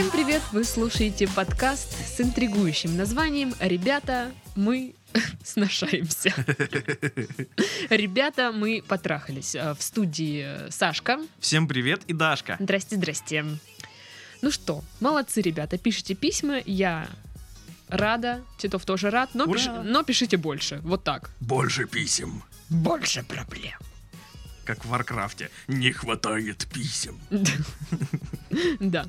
Всем привет! Вы слушаете подкаст с интригующим названием «Ребята, мы сношаемся». Ребята, мы потрахались. А, В студии Сашка. Всем привет и Дашка. Здрасте, здрасте. Ну что, молодцы, ребята, пишите письма, я рада, Титов тоже рад, но, пиши- но пишите больше, вот так. Больше писем. Больше проблем. Как в Варкрафте. Не хватает писем. Да.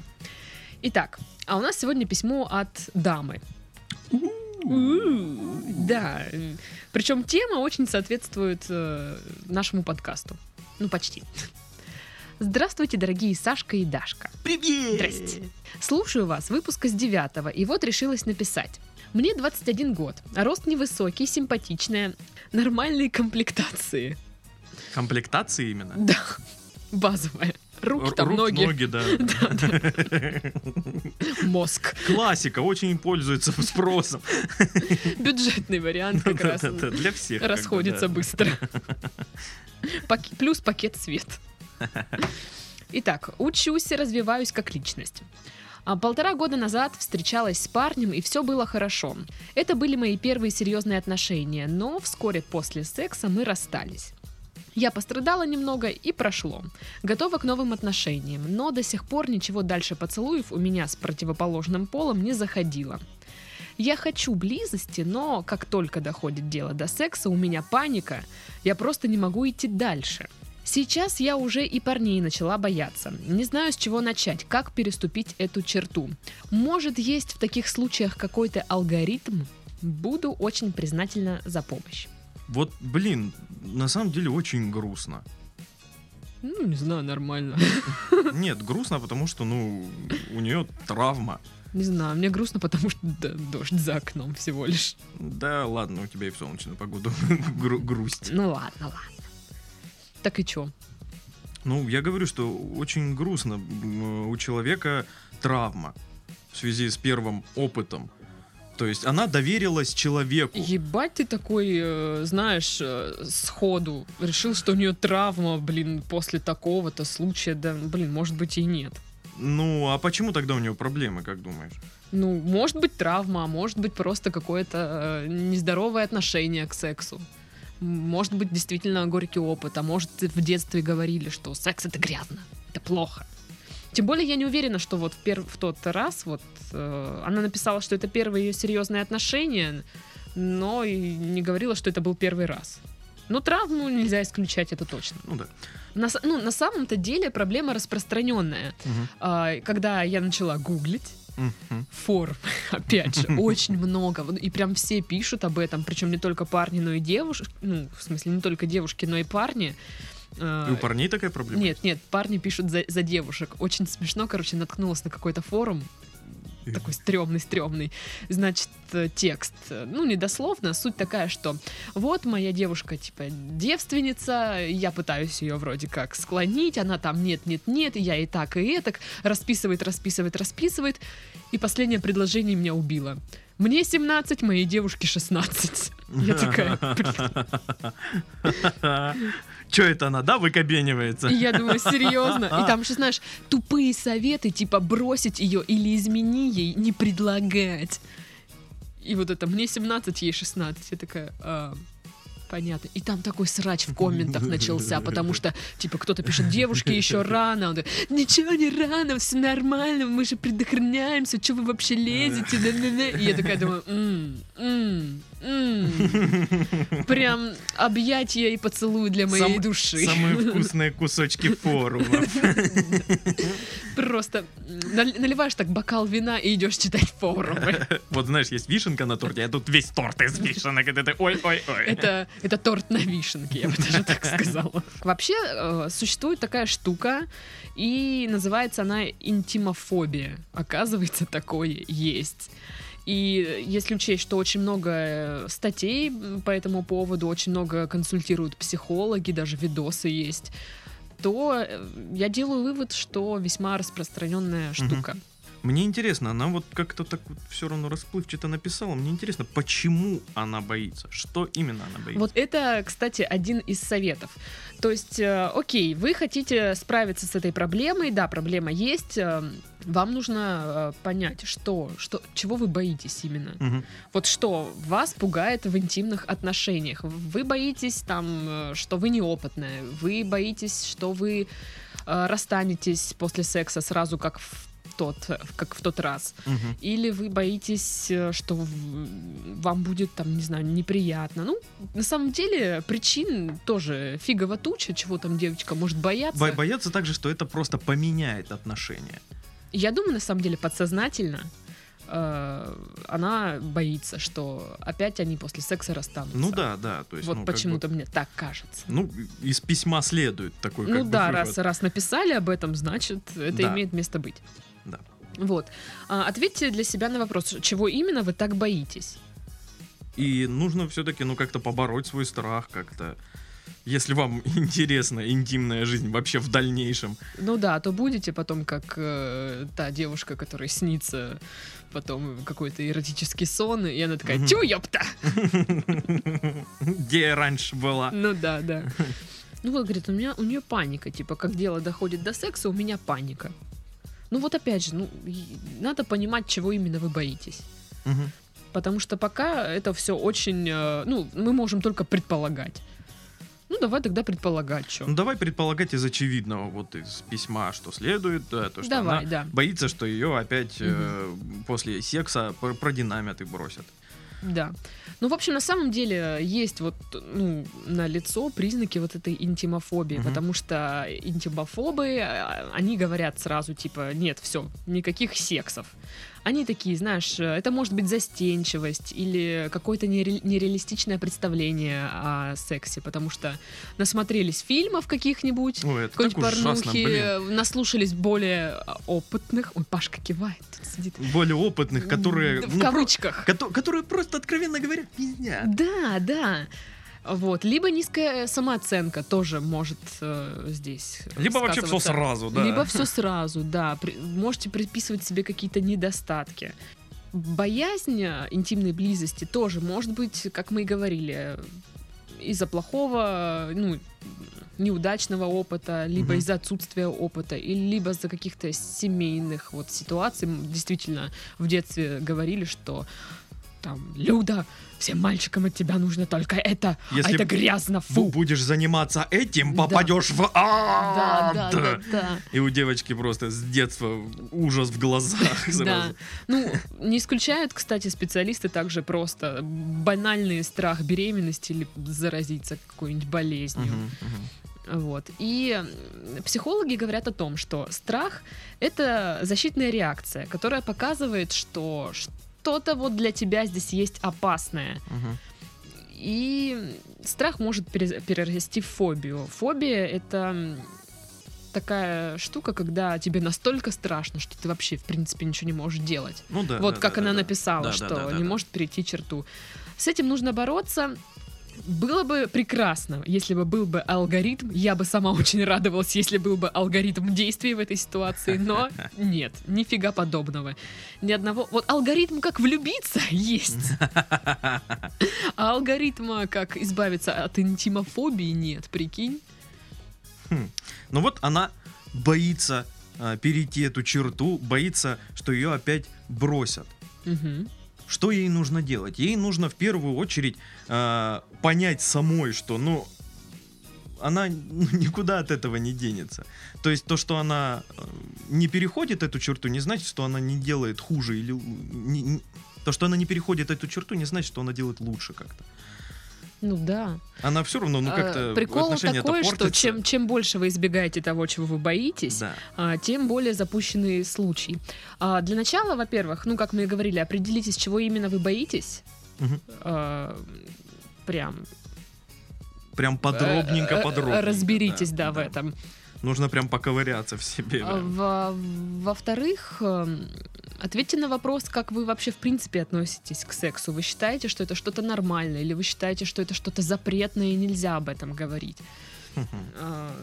Итак, а у нас сегодня письмо от дамы. Да. Причем тема очень соответствует э, нашему подкасту. Ну, почти. Здравствуйте, дорогие Сашка и Дашка. Привет! Здрасте. Слушаю вас, выпуска с 9 и вот решилась написать. Мне 21 год, а рост невысокий, симпатичная, нормальные комплектации. Комплектации именно? Да, базовая. Руки Р- там, рук, ноги, ноги, да. мозг. Классика, очень пользуется спросом. Бюджетный вариант как раз Для всех. расходится быстро. Плюс пакет свет. Итак, учусь и развиваюсь как личность. А Полтора года назад встречалась с парнем, и все было хорошо. Это были мои первые серьезные отношения, но вскоре после секса мы расстались. Я пострадала немного и прошло. Готова к новым отношениям, но до сих пор ничего дальше поцелуев у меня с противоположным полом не заходило. Я хочу близости, но как только доходит дело до секса, у меня паника, я просто не могу идти дальше. Сейчас я уже и парней начала бояться. Не знаю, с чего начать, как переступить эту черту. Может, есть в таких случаях какой-то алгоритм? Буду очень признательна за помощь. Вот, блин, на самом деле очень грустно. Ну, не знаю, нормально. Нет, грустно, потому что, ну, у нее травма. Не знаю, мне грустно, потому что да, дождь за окном всего лишь. Да ладно, у тебя и в солнечную погоду гру- грусть. Ну ладно, ладно. Так и чё? Ну, я говорю, что очень грустно. У человека травма в связи с первым опытом. То есть она доверилась человеку. Ебать ты такой, э, знаешь, э, сходу решил, что у нее травма, блин, после такого-то случая, да, блин, может быть и нет. Ну, а почему тогда у нее проблемы, как думаешь? Ну, может быть травма, а может быть просто какое-то э, нездоровое отношение к сексу. Может быть действительно горький опыт, а может в детстве говорили, что секс это грязно, это плохо. Тем более я не уверена, что вот в, пер- в тот раз вот э, она написала, что это первые ее серьезные отношения, но и не говорила, что это был первый раз. Но травму нельзя исключать, это точно. Ну да. На, ну, на самом-то деле проблема распространенная. Мгм. А, когда я начала гуглить, Мгм. форм, опять же, очень много. И прям все пишут об этом, причем не только парни, но и девушки. Ну, в смысле, не только девушки, но и парни. А, И у парней такая проблема? Нет, нет, парни пишут за, за девушек. Очень смешно, короче, наткнулась на какой-то форум. Такой стрёмный, стрёмный. Значит, э, текст. э, Ну, не дословно, суть такая, что вот моя девушка, типа, девственница, я пытаюсь ее вроде как склонить, она там нет, нет, нет, и я и так, и этак, расписывает, расписывает, расписывает, и последнее предложение меня убило. Мне 17, моей девушке 16. Я такая, Че это она, да, выкобенивается? И я думаю, серьезно. И там еще, знаешь, тупые советы, типа бросить ее или измени ей, не предлагать. И вот это, мне 17, ей 16. Я такая, «А, понятно. И там такой срач в комментах начался, потому что, типа, кто-то пишет, девушке еще рано. Он такой, ничего не рано, все нормально, мы же предохраняемся, что вы вообще лезете? Да-да-да». И я такая думаю, «М, м, м». Прям объятия и поцелуй для моей души. Самые вкусные кусочки форума. Просто наливаешь так бокал вина и идешь читать форумы. Вот знаешь, есть вишенка на торте, а тут весь торт из вишенок. Ой-ой-ой. Это, это торт на вишенке, я бы даже так сказала. Вообще, э, существует такая штука, и называется она интимофобия. Оказывается, такое есть. И если учесть, что очень много э, статей по этому поводу, очень много консультируют психологи, даже видосы есть, то э, я делаю вывод, что весьма распространенная штука. Мне интересно, она вот как-то так вот все равно расплывчато написала. Мне интересно, почему она боится? Что именно она боится? Вот это, кстати, один из советов. То есть, э, окей, вы хотите справиться с этой проблемой, да, проблема есть. э, Вам нужно э, понять, что, что, чего вы боитесь именно. Мгм. Вот что вас пугает в интимных отношениях? Вы боитесь там, э, что вы неопытная, вы боитесь, что вы э, расстанетесь после секса сразу как в тот, как в тот раз. Мгм. Или вы боитесь, э, что вам будет там, не знаю, неприятно. Ну, на самом деле, причин тоже фигово туча, чего там девочка может бояться. Бо- боятся также, что это просто поменяет отношения. Я думаю, на самом деле, подсознательно э, она боится, что опять они после секса расстанутся. Ну да, да. То есть, Вот ну, как бы- почему-то мне так кажется. Ну, из письма следует такой Ну как бы, да, вывод. раз, раз написали об этом, значит, это Да. имеет место быть. Вот. А, ответьте для себя на вопрос, чего именно вы так боитесь? И нужно все-таки, ну, как-то побороть свой страх, как-то. Если вам интересна интимная жизнь вообще в дальнейшем. Ну да, то будете потом как э, та девушка, которой снится потом какой-то эротический сон, и она такая, тю, ёпта! Где я раньше была. Ну да, да. Ну вот, говорит, у меня у нее паника, типа, как дело доходит до секса, у меня паника. Ну вот опять же, ну, надо понимать, чего именно вы боитесь. Мгм. Потому что пока это все очень, э, ну, мы можем только предполагать. Ну, давай тогда предполагать, что. Ну, давай предполагать из очевидного, вот из письма, что следует, да, то, что Давай, она да. боится, что ее опять э, после секса пр- продинамят и бросят. Да. Ну, в общем, на самом деле есть вот, ну, на лицо признаки вот этой интимофобии, Мгм. потому что интимофобы, а, они говорят сразу, типа, нет, все, никаких сексов. Они такие, знаешь, э, это может быть застенчивость или какое-то нере- нереалистичное представление о сексе, потому что насмотрелись фильмов каких-нибудь, Ой, какой-нибудь ужасно, порнухи, блин. э, наслушались более а, опытных. Ой, Пашка кивает, тут сидит. Более опытных, которые... В ну, про- кавычках. кото- которые просто, откровенно говоря, пиздят. Да, да. Вот. Либо низкая самооценка тоже может э, здесь. Либо вообще все сразу, да. Либо все сразу, да. При- можете приписывать себе какие-то недостатки. Боязнь э, интимной близости тоже может быть, как мы и говорили, из-за плохого, ну, неудачного опыта, либо Мгм. из-за отсутствия опыта, или либо из-за каких-то семейных вот ситуаций. Действительно, в детстве говорили, что там, Люда, всем мальчикам от тебя нужно только это, Если а это грязно, фу. будешь заниматься этим, Да. попадешь в Да, ад. да, да, да. И у девочки просто с детства ужас в глазах Да. Ну, не исключают, кстати, специалисты также просто банальный страх беременности или заразиться какой-нибудь болезнью. Вот. И психологи говорят о том, что страх — это защитная реакция, которая показывает, что что-то вот для тебя здесь есть опасное. Мгм. И страх может пере- перерасти в фобию. Фобия — это такая штука, когда тебе настолько страшно, что ты вообще, в принципе, ничего не можешь делать. Ну да. вот да, как да, она да, написала, Да, что да, да, не да. может перейти черту. С этим нужно бороться. Было бы прекрасно, если бы был бы алгоритм. Я бы сама очень радовалась, если был бы алгоритм действий в этой ситуации, но нет, нифига подобного. Ни одного. Вот алгоритм, как влюбиться, есть. А алгоритма, как избавиться от интимофобии, нет, прикинь. Ну вот она боится а, перейти эту черту, боится, что ее опять бросят. Мгм. Что ей нужно делать? Ей нужно в первую очередь а, понять самой, что, ну, она ну, никуда от этого не денется. То есть то, что она э, не переходит эту черту, не значит, что она не делает хуже или не- не- то, что она не переходит эту черту, не значит, что она делает лучше как-то. Ну да. Она все равно, ну А, как-то Прикол отношения-то такой, что чем, чем больше вы избегаете того, чего вы боитесь, Да. а, тем более запущенный случай. А, Для начала, во-первых, ну, как мы и говорили, определитесь, чего именно вы боитесь. Мгм. А, Прям Прям подробненько, э, э, подробненько. разберитесь, да, в этом. Нужно прям поковыряться в себе. А, да. во- Во-вторых, эм, ответьте на вопрос, как вы вообще в принципе относитесь к сексу. Вы считаете, что это что-то нормальное, или вы считаете, что это что-то запретное и нельзя об этом говорить? А,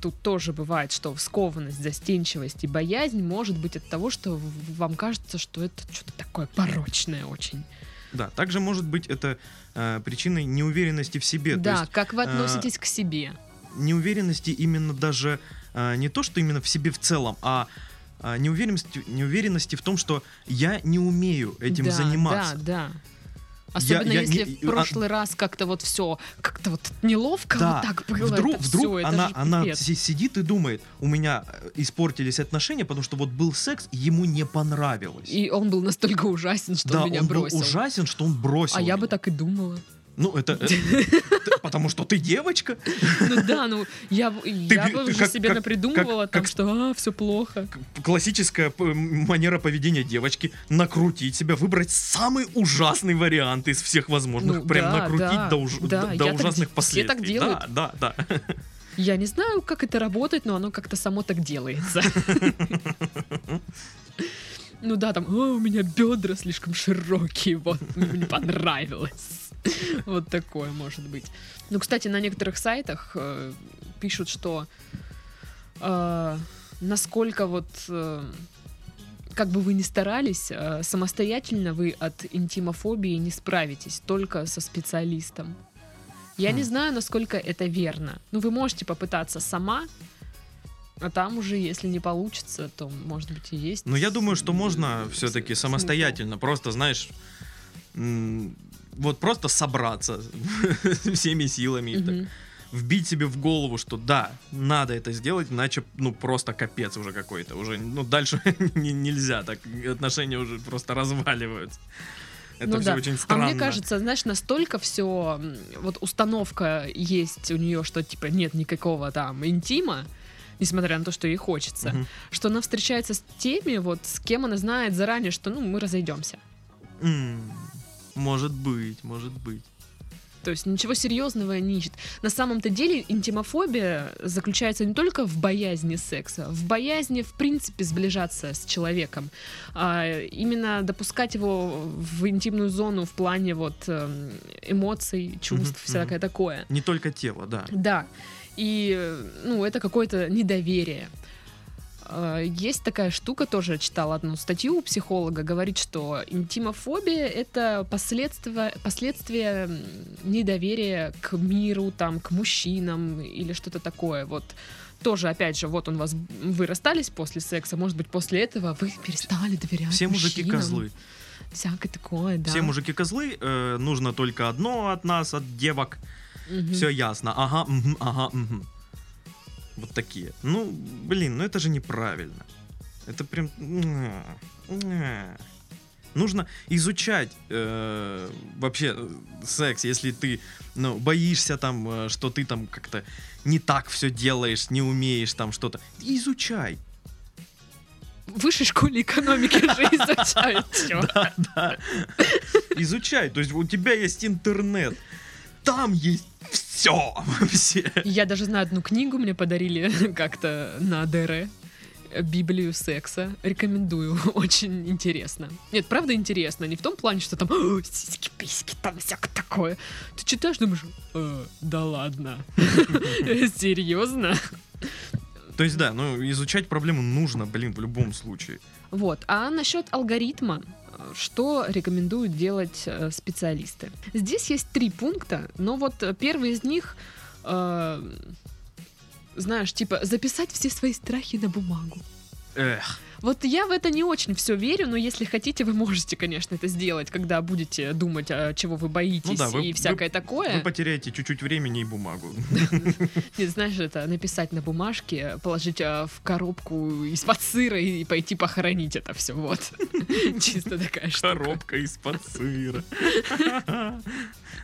тут тоже бывает, что скованность, застенчивость и боязнь может быть от того, что вам кажется, что это что-то такое порочное очень. Да, также может быть это э, причиной неуверенности в себе. Да, есть как вы э, относитесь к себе? Неуверенности именно даже э, не то, что именно в себе в целом, а а, неуверенности, неуверенности в том, что я не умею этим да, заниматься. Да, да. Особенно я если не- в прошлый раз как-то вот все, как-то вот неловко Да, вот так было. вдруг, это вдруг это она, же она сидит и думает, у меня э, испортились отношения, потому что вот был секс, ему не понравилось. И он был настолько ужасен, что да, он меня он бросил. был ужасен, что он бросил. а я бы меня. так и думала. Ну, это... э, Потому что ты девочка. Ну да, ну я, бы уже себе напридумывала там, что а, все плохо. Классическая манера поведения девочки. Накрутить себя, выбрать самый ужасный вариант из всех возможных. Ну, Прям накрутить до, ужасных все последствий. так делают. Да, да, да. Я не знаю, как это работает, но оно как-то само так делается. Ну да, там, «О, у меня бедра слишком широкие, вот, мне не понравилось. Вот такое может быть. Ну, кстати, на некоторых сайтах э, пишут, что э, насколько вот э, как бы вы ни старались, э, самостоятельно вы от интимофобии не справитесь, только со специалистом. Я не Хм. знаю, насколько это верно. Ну, вы можете попытаться сама, а там уже, если не получится, то, может быть, и есть. Но я думаю, что можно все-таки самостоятельно, просто, знаешь, вот просто собраться всеми силами, и так, вбить себе в голову, что да, надо это сделать, иначе, ну, просто капец уже какой-то. Уже, ну, дальше не- нельзя, так отношения уже просто разваливаются. Это Ну все да. очень А странно. мне кажется, знаешь, настолько все, вот установка есть у нее, что типа нет никакого там интима, несмотря на то, что ей хочется, Мгм. что она встречается с теми, вот с кем она знает заранее, что ну мы разойдемся. М, Может быть, может быть. То есть ничего серьезного не ищет. На самом-то деле интимофобия заключается не только в боязни секса, в боязни, в принципе, сближаться с человеком. А именно допускать его в интимную зону в плане вот эм, эмоций, чувств, Мгм, всякое такое. Не только тело, да. Да. И, э, ну, это какое-то недоверие. Э, Есть такая штука, тоже читала одну статью у психолога, говорит, что интимофобия — это последствия, последствия недоверия к миру, там, к мужчинам или что-то такое. Вот тоже, опять же, вот он вас, вы расстались после секса, может быть, после этого вы перестали доверять Все мужики мужчинам. козлы. Всякое такое, да. Все мужики козлы. э, нужно только одно от нас, от девок. Мгм. Все ясно. Ага, мгм, ага, мгм. Вот такие. Ну, блин, ну это же неправильно. Это прям... ня, ня. Нужно изучать э, вообще э, секс, если ты ну, боишься там, э, что ты там как-то не так все делаешь, не умеешь там что-то. Изучай. В высшей школе экономики же изучают всё. Да, да. Изучай. То есть у тебя есть интернет. Там есть все вообще. Я даже знаю одну книгу, мне подарили как-то на ДР. Библию секса. Рекомендую. Очень интересно. Нет, правда интересно. Не в том плане, что там «О, сиськи, письки, там всякое такое. Ты читаешь, думаешь, «Э, да ладно. Серьезно? То есть, да, ну, изучать проблему нужно, блин, в любом случае. Вот. А насчет алгоритма, э, что рекомендуют делать э, специалисты? Здесь есть три пункта, но вот э, первый из них, э, знаешь, типа записать все свои страхи на бумагу. Эх, Вот я в это не очень все верю, но если хотите, вы можете, конечно, это сделать, когда будете думать, а, чего вы боитесь Ну да, вы- и всякое вы такое. потеряете чуть-чуть времени и бумагу. Нет, знаешь, это написать на бумажке, положить а, в коробку из-под сыра и пойти похоронить это все. Вот. Чисто такая штука. Коробка из-под сыра.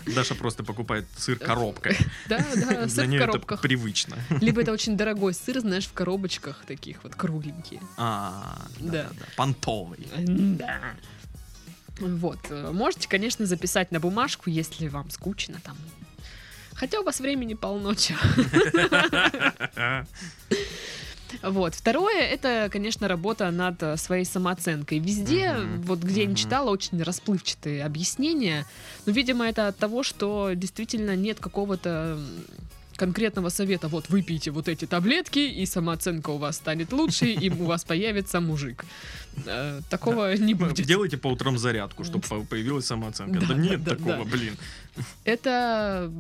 Даша просто покупает сыр коробкой. Да, да, сыр в коробках. привычно. Либо это очень дорогой сыр, знаешь, в коробочках таких вот кругленькие. А, Да. да, да, понтовый. Да. Вот. э, Можете, конечно, записать на бумажку, если вам скучно там. Хотя у вас времени полно чё. Вот. Второе, это, конечно, работа над э, своей самооценкой. Везде, Мгм. вот где я не читала, очень расплывчатые объяснения. Но, видимо, это от того, что действительно нет какого-то конкретного совета, вот выпейте вот эти таблетки, и самооценка у вас станет лучше, и у вас появится мужик. Э, Такого не будет. Делайте по утрам зарядку, чтобы появилась самооценка. Да, нет такого, блин. Это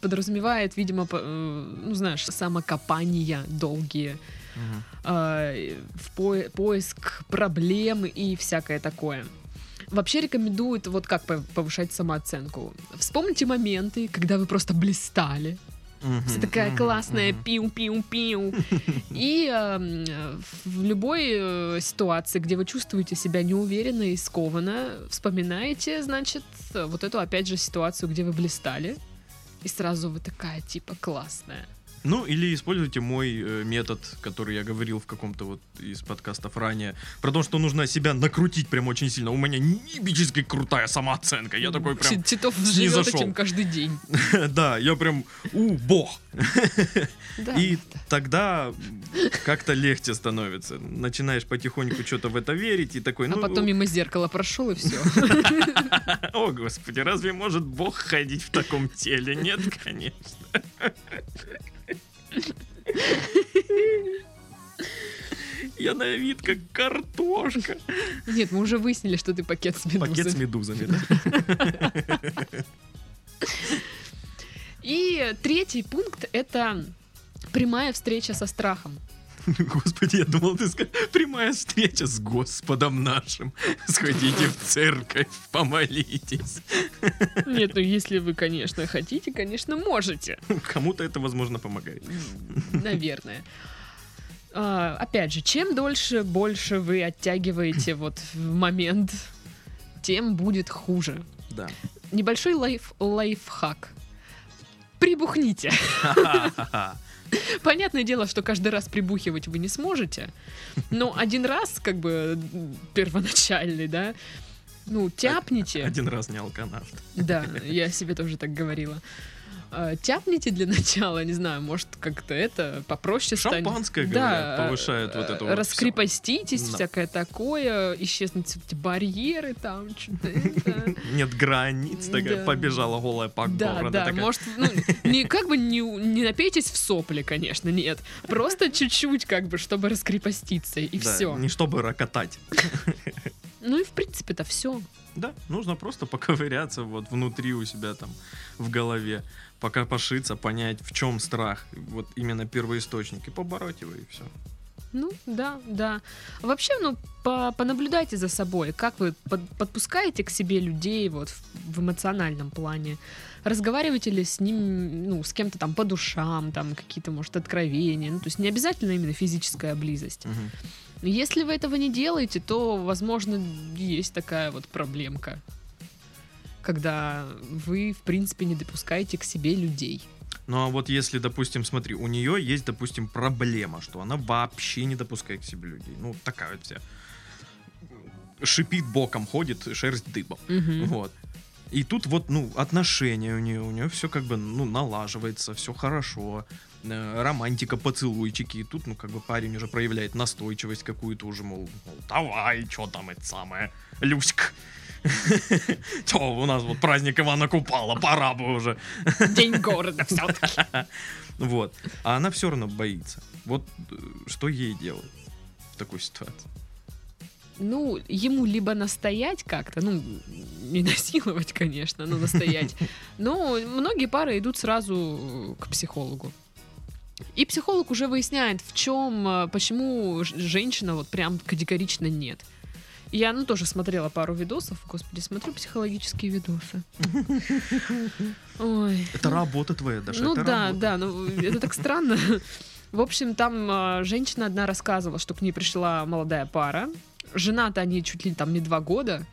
подразумевает, видимо, э, ну знаешь, самокопания долгие, э, в по- поиск проблем и всякое такое. Вообще рекомендуют вот как пов- повышать самооценку. Вспомните моменты, когда вы просто блистали. Вся такая классная пиу-пиу-пиу. И э, в любой э, ситуации, где вы чувствуете себя неуверенно и скованно, вспоминаете, значит, вот эту, опять же, ситуацию, где вы блистали. И сразу вы такая, типа, классная. Ну, или используйте мой э, метод, который я говорил в каком-то вот из подкастов ранее, про то, что нужно себя накрутить прям очень сильно. У меня небически крутая самооценка. Я такой прям, Ти- Титов живет снизошел. этим каждый день. да, я прям, у, бог. Да, И да. тогда как-то легче становится. Начинаешь потихоньку что-то в это верить и такой, А ну, потом мимо зеркала прошел и все. о господи, разве может бог ходить в таком теле? Нет, конечно. Я на вид как картошка. Нет, мы уже выяснили, что ты пакет с Пакет с медузами. медузами. да. И третий пункт — это прямая встреча со страхом. Господи, я думал, ты скажешь, прямая встреча с Господом нашим. Сходите в церковь, помолитесь. Нет, ну если вы, конечно, хотите, конечно, можете. Кому-то это, возможно, помогает. Наверное. А, опять же, чем дольше, больше вы оттягиваете вот в момент, тем будет хуже. Да. Небольшой лайф, лайфхак. Прибухните. Понятное дело, что каждый раз прибухивать вы не сможете, но один раз, как бы, первоначальный, да, ну, тяпните. Один раз не алканавт. Да, я себе тоже так говорила. А, Тяпните для начала, не знаю, может, как-то это попроще станет. Шампанское, Да, говорят, повышает вот э, это вот Раскрепоститесь, Да. всякое такое, исчезнут эти барьеры там, что-то. Нет границ, такая Да. побежала голая по Да, городу. да, такая, может, ну, не как бы не, напейтесь в сопли, конечно, нет. Просто чуть-чуть, как бы, чтобы раскрепоститься, и да, все. Не чтобы рокотать. Ну и в принципе это все. Да, нужно просто поковыряться вот внутри у себя там в голове, пока пошиться, понять, в чем страх, вот именно первоисточник, и побороть его, и все. Ну, да, да. Вообще, ну, по- понаблюдайте за собой, как вы под- подпускаете к себе людей вот в, в эмоциональном плане. Разговариваете ли с ним, ну, с кем-то там по душам, там какие-то, может, откровения. Ну, то есть не обязательно именно физическая близость. Если вы этого не делаете, то, возможно, есть такая вот проблемка. Когда вы, в принципе, не допускаете к себе людей. Ну а вот если, допустим, смотри, у нее есть, допустим, проблема, что она вообще не допускает к себе людей. Ну, такая вот вся. Шипит боком, ходит, шерсть дыбом. Мгм. Вот. И тут вот, ну, отношения у нее, у нее все как бы, ну, налаживается, все хорошо. Э, Романтика, поцелуйчики. И тут, ну, как бы парень уже проявляет настойчивость какую-то уже, мол, мол, давай, что там это самое, Люська. Че, у нас вот праздник Ивана Купала, пора бы уже. День города все-таки. Вот. А она все равно боится. Вот э, что ей делать в такой ситуации? Ну, ему либо настоять как-то, ну, не насиловать, конечно, но настоять. Но многие пары идут сразу к психологу. И психолог уже выясняет, в чем, э, почему женщина вот прям категорично нет. Я, ну, тоже смотрела пару видосов. Господи, смотрю психологические видосы. Ой. Это работа твоя, Даша. Ну это да, работа. да, ну это так странно. В общем, там а, женщина одна рассказывала, что к ней пришла молодая пара. Женаты они чуть ли там не два года,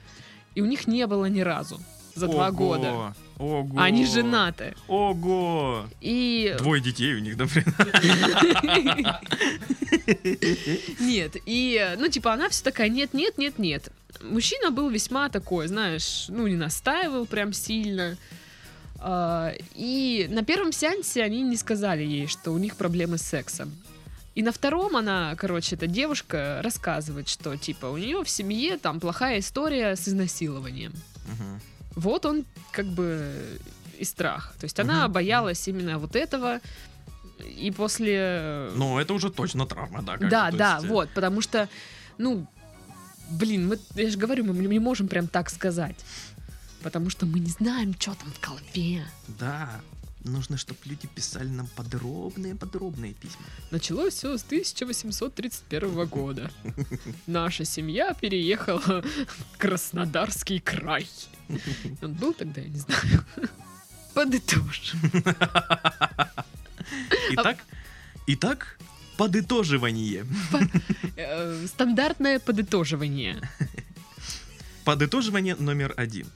и у них не было ни разу за два года. Ого. Они женаты. Ого. И Двое детей у них, например. нет, и ну типа она все такая нет, нет, нет, нет. Мужчина был весьма такой, знаешь, ну не настаивал прям сильно. А, И на первом сеансе они не сказали ей, что у них проблемы с сексом. И на втором она, короче, эта девушка рассказывает, что типа у нее в семье там плохая история с изнасилованием. Мгм. Вот он как бы и страх. То есть она Мгм. боялась именно вот этого. И после... Ну, это уже точно травма, да. да, то да, есть, э, вот, потому что, ну, блин, мы, я же говорю, мы не можем прям так сказать. Потому что мы не знаем, что там в голове. Да, нужно, чтобы люди писали нам подробные-подробные письма. Началось все с 1831 года. Наша семья переехала в Краснодарский край. Он был тогда, я не знаю. Подытожим. Итак, итак, подытоживание. Э, Стандартное подытоживание. Подытоживание номер один.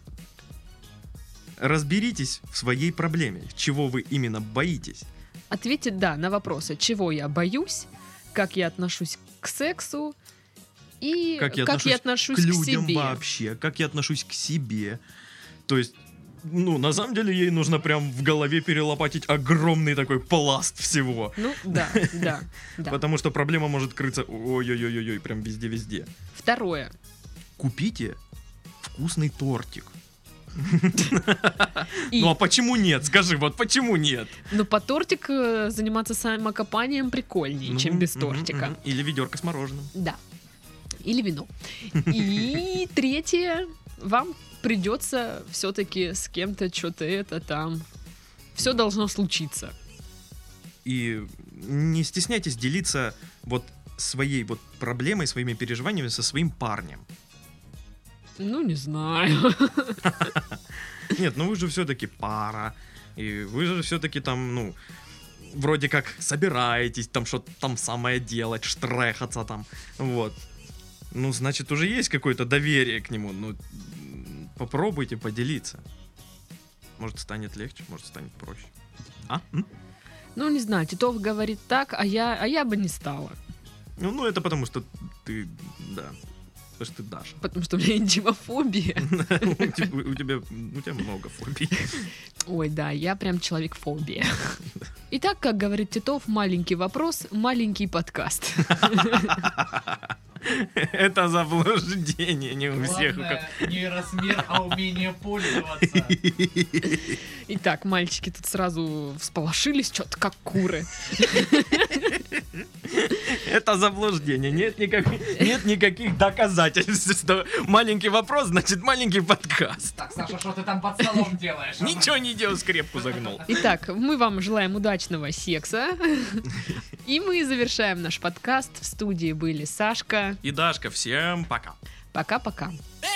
Разберитесь в своей проблеме, чего вы именно боитесь. Ответить «да» на вопросы, чего я боюсь, как я отношусь к сексу и Как я отношусь к людям себе. вообще, как я отношусь к себе. То есть, ну, на самом деле, ей нужно прям в голове перелопатить огромный такой пласт всего. Ну, да, да, да. Потому что проблема может крыться ой-ой-ой-ой, прям везде-везде. Второе. Купите вкусный тортик. И, Ну а почему нет? Скажи, вот почему нет? ну, по тортик э, заниматься самокопанием прикольнее, чем Мгм, без тортика. Или ведерко с мороженым. Да. Или вино. И третье, вам придется все-таки с кем-то что-то это там. Все должно случиться. И не стесняйтесь делиться вот своей вот проблемой, своими переживаниями со своим парнем. Ну, не знаю. Нет, ну вы же все-таки пара. И вы же все-таки там, ну, вроде как собираетесь там что-то там самое делать, штрехаться там. Вот. Ну, значит, уже есть какое-то доверие к нему. Ну, попробуйте поделиться. Может, станет легче, может, станет проще. А? М? Ну, не знаю, Титов говорит так, а я, а я бы не стала. Ну, ну, это потому что ты, да, потому что ты Даша. Потому что у меня интимофобия. У тебя, много фобий. Ой, да, я прям человек-фобия. Итак, как говорит Титов, маленький вопрос, маленький подкаст. Это заблуждение не у всех. Главное, не размер, а умение пользоваться. Итак, мальчики тут сразу всполошились, что-то как куры. Это заблуждение. Нет, никак, нет никаких доказательств. что Маленький вопрос, значит маленький подкаст. Так, Саша, что ты там под столом делаешь? Ничего не делал, скрепку загнул. Итак, мы вам желаем удачного секса. И мы завершаем наш подкаст. В студии были Сашка. И Дашка, всем пока. Пока-пока. Эй,